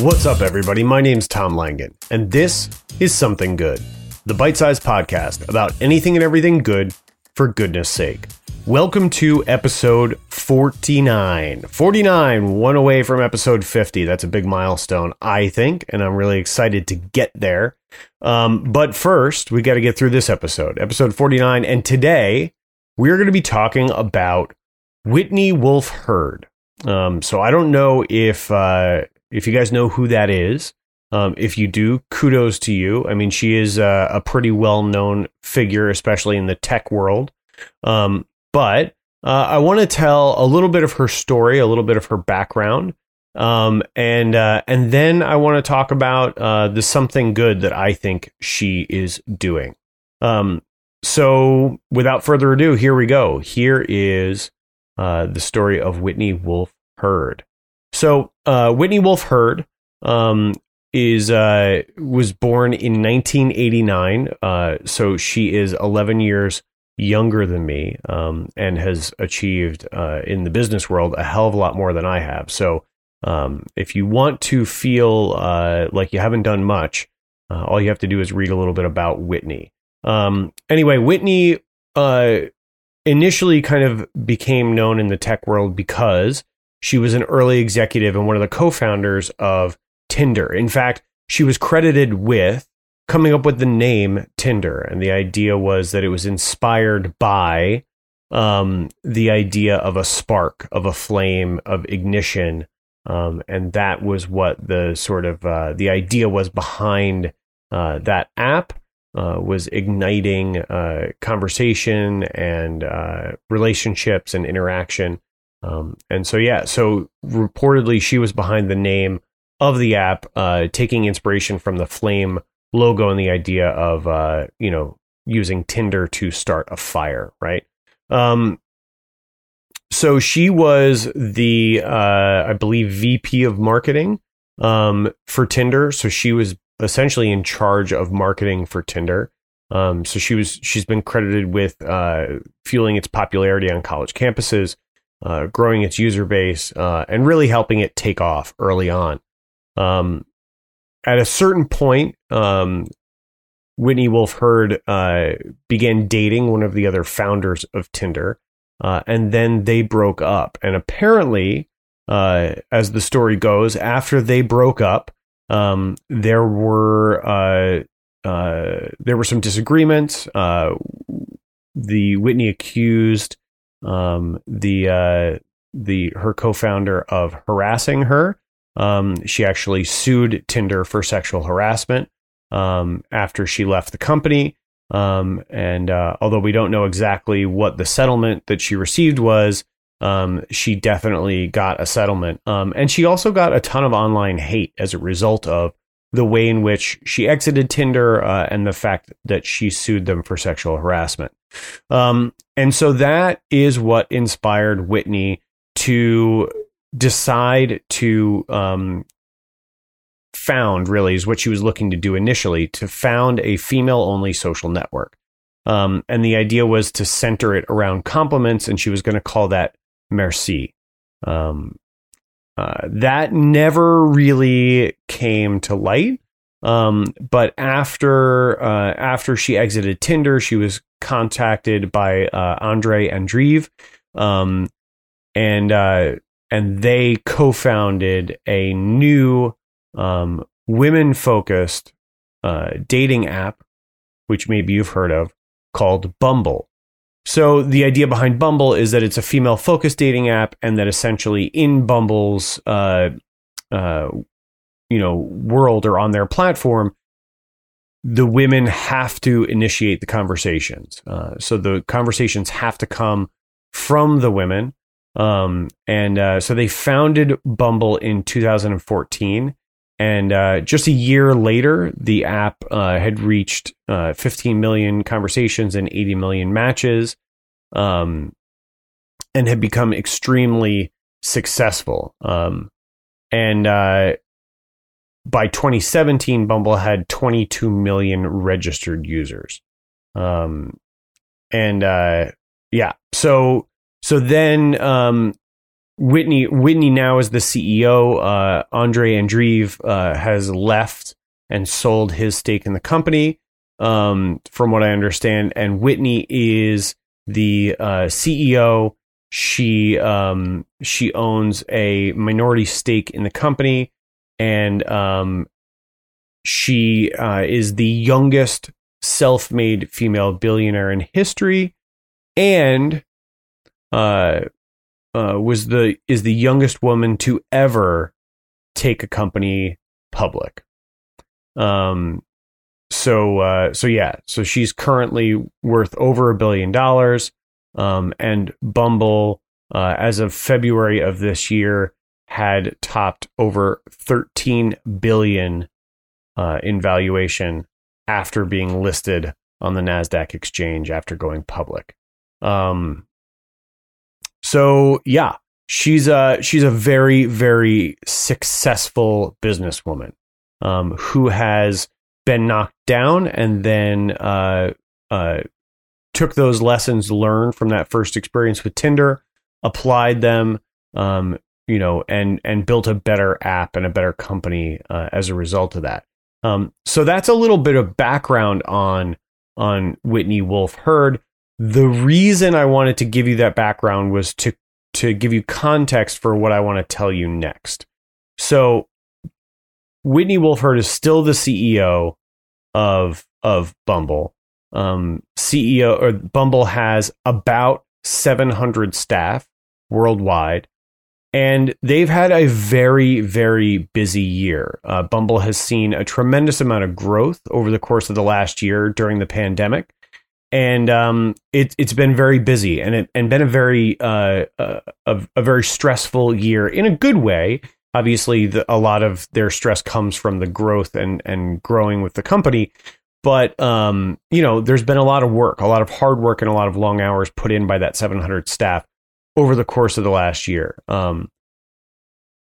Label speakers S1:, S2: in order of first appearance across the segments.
S1: What's up, everybody? My name's Tom Langan, and this is Something Good, the bite sized podcast about anything and everything good for goodness sake. Welcome to episode 49. 49, one away from episode 50. That's a big milestone, I think, and I'm really excited to get there. Um, but first, we got to get through this episode, episode 49. And today, we're going to be talking about Whitney Wolfe Herd. Um, so I don't know if uh, if you guys know who that is. Um, if you do, kudos to you. I mean, she is a, a pretty well known figure, especially in the tech world. Um, but uh, I want to tell a little bit of her story, a little bit of her background, um, and uh, and then I want to talk about uh, the something good that I think she is doing. Um, so, without further ado, here we go. Here is uh, the story of Whitney Wolfe Herd. So, uh, Whitney Wolfe Herd um, is uh, was born in 1989. Uh, so she is 11 years younger than me um, and has achieved uh, in the business world a hell of a lot more than I have. So, um, if you want to feel uh, like you haven't done much, uh, all you have to do is read a little bit about Whitney. Um, anyway, Whitney initially kind of became known in the tech world because she was an early executive and one of the co-founders of Tinder. In fact, she was credited with coming up with the name Tinder, and the idea was that it was inspired by um, the idea of a spark, of a flame, of ignition, um, and that was what the sort of uh, the idea was behind uh, that app. Uh, was igniting uh, conversation and uh, relationships and interaction um, and so, yeah, so reportedly she was behind the name of the app, uh, taking inspiration from the Flame logo and the idea of, uh, you know, using Tinder to start a fire, right? Um, so she was the, uh, I believe, VP of marketing um, for Tinder. So she was essentially in charge of marketing for Tinder. Um, so she was she's been credited with uh, fueling its popularity on college campuses, uh, growing its user base, uh, and really helping it take off early on. Um, at a certain point, um, Whitney Wolfe Herd uh, began dating one of the other founders of Tinder, uh, and then they broke up. And apparently, uh, as the story goes, after they broke up, um, there were uh, there were some disagreements. the Whitney accused um, the uh, the her co-founder of harassing her. Um, she actually sued Tinder for sexual harassment um, after she left the company. Um, and uh, although we don't know exactly what the settlement that she received was, um, she definitely got a settlement. Um, and she also got a ton of online hate as a result of the way in which she exited Tinder uh, and the fact that she sued them for sexual harassment. Um, and so that is what inspired Whitney to decide to um, found, really, is what she was looking to do initially to found a female only social network. Um, and the idea was to center it around compliments, and she was going to call that Merci. Um, uh, that never really came to light. Um, but after uh, after she exited Tinder, she was contacted by uh, Andre Andreev, um, and uh, and they co-founded a new um, women-focused uh, dating app, which maybe you've heard of, called Bumble. So the idea behind Bumble is that it's a female-focused dating app, and that essentially in Bumble's uh, uh, you know world or on their platform, the women have to initiate the conversations. Uh, so the conversations have to come from the women. Um, and uh, so they founded Bumble in 2014. And uh, just a year later, the app uh, had reached uh, 15 million conversations and 80 million matches um, and had become extremely successful. Um, and uh, by 2017, Bumble had 22 million registered users. Um, and uh, yeah, so so then um, Whitney Whitney now is the CEO. Uh, Andre Andreev uh, has left and sold his stake in the company, um, from what I understand. And Whitney is the uh, CEO. She um, she owns a minority stake in the company, and um, she uh, is the youngest self-made female billionaire in history, and uh, uh, was the is the youngest woman to ever take a company public. Um, so uh, so yeah, so she's currently worth over a billion dollars. Um, and Bumble, uh, as of February of this year, had topped over 13 billion uh, in valuation after being listed on the Nasdaq exchange after going public. Um, so yeah, she's a she's a very very successful businesswoman um, who has been knocked down and then uh, uh, took those lessons learned from that first experience with Tinder, applied them, um, you know, and and built a better app and a better company uh, as a result of that. Um, so that's a little bit of background on on Whitney Wolfe Herd. The reason I wanted to give you that background was to to give you context for what I want to tell you next. So Whitney Wolfe Herd is still the CEO of of Bumble. Um, CEO or Bumble has about 700 staff worldwide, and they've had a very very busy year. Uh, Bumble has seen a tremendous amount of growth over the course of the last year during the pandemic and um, it, it's been very busy and it, and been a very uh, uh, a, a, very stressful year in a good way. Obviously, the, a lot of their stress comes from the growth and and growing with the company. But um, you know, there's been a lot of work, a lot of hard work, and a lot of long hours put in by that 700 staff over the course of the last year. Um,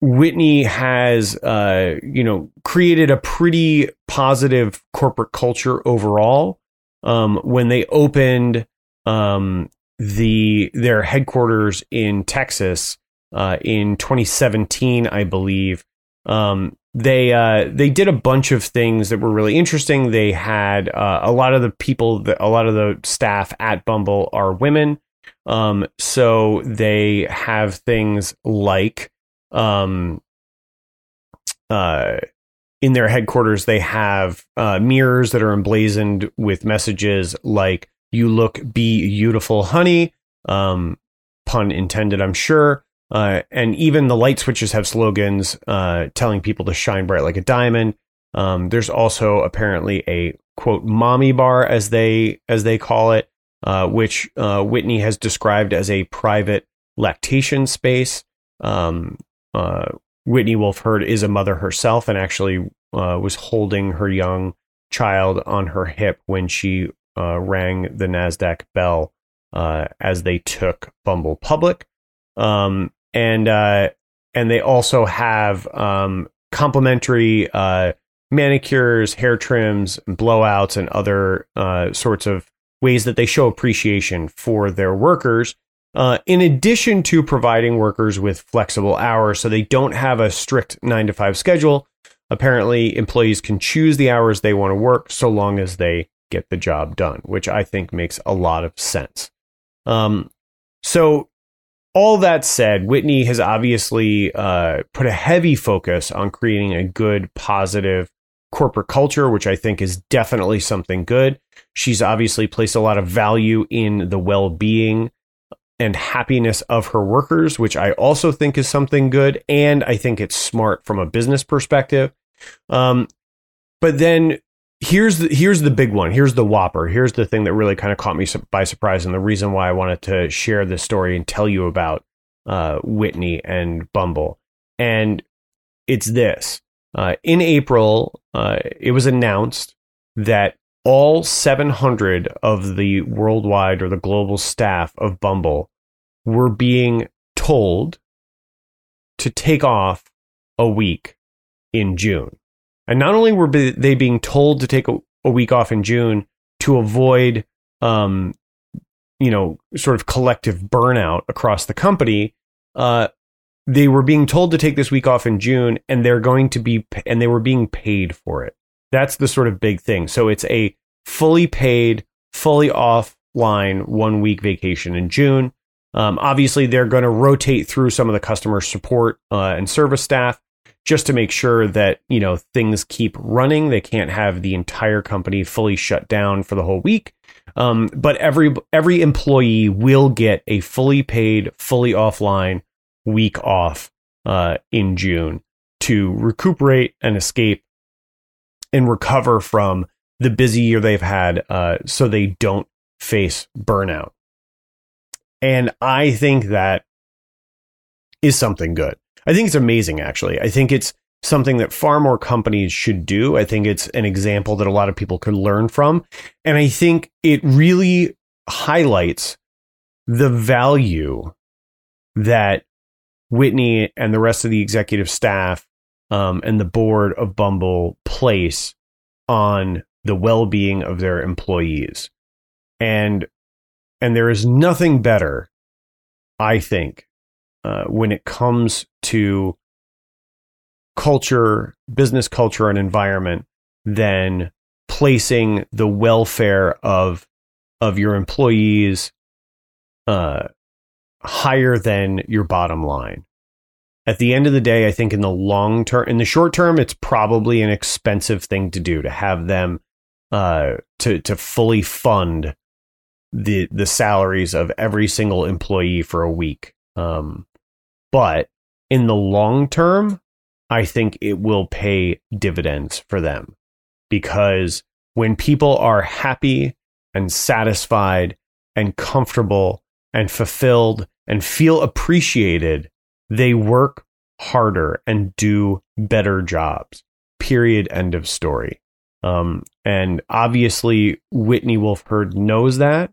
S1: Whitney has, uh, you know, created a pretty positive corporate culture overall um, when they opened um, the their headquarters in Texas uh, in 2017, I believe. Um, they uh, they did a bunch of things that were really interesting. They had uh, a lot of the people, that, a lot of the staff at Bumble are women. Um, so they have things like um, uh, in their headquarters, they have uh, mirrors that are emblazoned with messages like "You look beautiful, honey." Um, pun intended, I'm sure. Uh, and even the light switches have slogans uh, telling people to shine bright like a diamond. Um, there's also apparently a quote "mommy bar" as they as they call it, uh, which uh, Whitney has described as a private lactation space. Um, uh, Whitney Wolfe Herd is a mother herself and actually uh, was holding her young child on her hip when she uh, rang the NASDAQ bell uh, as they took Bumble public. Um, and, uh, and they also have um, complimentary uh, manicures, hair trims, blowouts, and other uh, sorts of ways that they show appreciation for their workers uh, in addition to providing workers with flexible hours, so they don't have a strict nine to five schedule. Apparently, employees can choose the hours they want to work so long as they get the job done, which I think makes a lot of sense. Um, so, all that said, Whitney has obviously uh, put a heavy focus on creating a good, positive corporate culture, which I think is definitely something good. She's obviously placed a lot of value in the well being and happiness of her workers, which I also think is something good. And I think it's smart from a business perspective. Um, but then here's the, here's the big one. Here's the whopper. Here's the thing that really kind of caught me by surprise, and the reason why I wanted to share this story and tell you about uh, Whitney and Bumble. And it's this: uh, in April, uh, it was announced that all 700 of the worldwide or the global staff of Bumble were being told to take off a week in June. And not only were they being told to take a, week off in June to avoid, um, you know, sort of collective burnout across the company, uh, they were being told to take this week off in June, and they're going to be and they were being paid for it. That's the sort of big thing. So it's a fully paid, fully offline one week vacation in June. Um, obviously, they're going to rotate through some of the customer support uh, and service staff just to make sure that you know things keep running. They can't have the entire company fully shut down for the whole week. Um, but every every employee will get a fully paid, fully offline week off uh, in June to recuperate and escape and recover from the busy year they've had, uh, so they don't face burnout. And I think that is something good. I think it's amazing, actually. I think it's something that far more companies should do. I think it's an example that a lot of people could learn from. And I think it really highlights the value that Whitney and the rest of the executive staff um, and the board of Bumble place on the well-being of their employees. And and there is nothing better, I think, uh, when it comes to culture, business culture, and environment than placing the welfare of of your employees uh, higher than your bottom line. At the end of the day, I think in the long term, in the short term, it's probably an expensive thing to do to have them uh, to to fully fund the the salaries of every single employee for a week. Um, but in the long term, I think it will pay dividends for them because when people are happy and satisfied and comfortable and fulfilled and feel appreciated, they work harder and do better jobs. Period. End of story. Um, and obviously, Whitney Wolfe Herd knows that.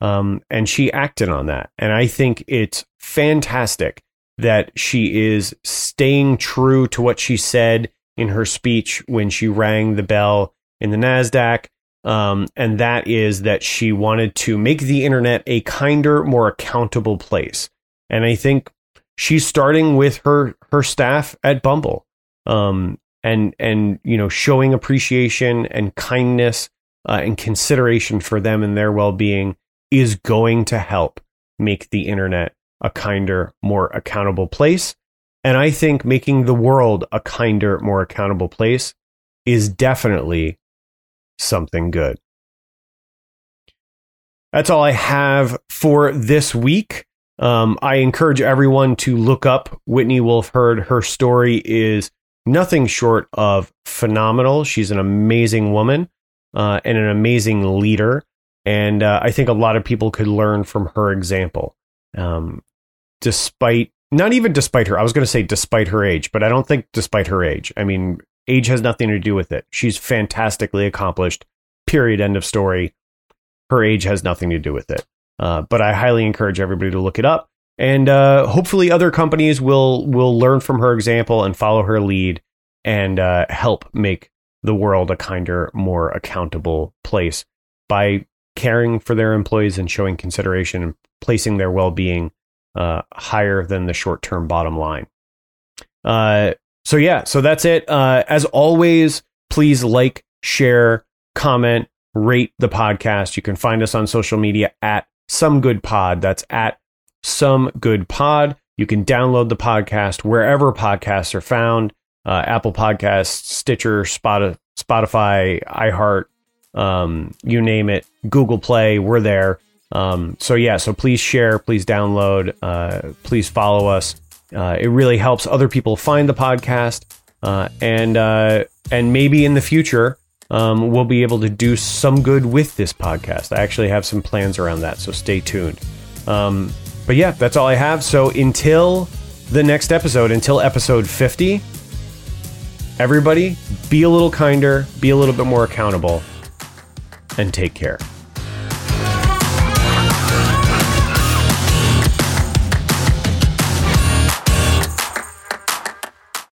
S1: Um, and she acted on that. And I think it's fantastic that she is staying true to what she said in her speech when she rang the bell in the NASDAQ. Um, and that is that she wanted to make the internet a kinder, more accountable place. And I think she's starting with her her staff at Bumble, um, and and you know showing appreciation and kindness uh, and consideration for them and their well being is going to help make the internet a kinder, more accountable place. And I think making the world a kinder, more accountable place is definitely something good. That's all I have for this week. Um, I encourage everyone to look up Whitney Wolfe Herd. Her story is nothing short of phenomenal. She's an amazing woman uh, and an amazing leader. And uh, I think a lot of people could learn from her example. Um, despite not even despite her, I was going to say despite her age, but I don't think despite her age. I mean, age has nothing to do with it. She's fantastically accomplished. Period. End of story. Her age has nothing to do with it. Uh, but I highly encourage everybody to look it up, and uh, hopefully, other companies will will learn from her example and follow her lead, and uh, help make the world a kinder, more accountable place by caring for their employees and showing consideration and placing their well being uh, higher than the short term bottom line. Uh, so yeah, so that's it. As always, please like, share, comment, rate the podcast. You can find us on social media at some good pod. That's at some good pod. You can download the podcast wherever podcasts are found. Uh, Apple Podcasts, Stitcher, Spotify, iHeart, um, you name it, Google Play, we're there. Um, so yeah, so please share, please download, uh, please follow us. Uh, it really helps other people find the podcast, uh, and uh, and maybe in the future um, we'll be able to do some good with this podcast. I actually have some plans around that, so stay tuned. Um, but yeah, that's all I have. So until the next episode, until episode fifty, everybody be a little kinder, be a little bit more accountable, and take care.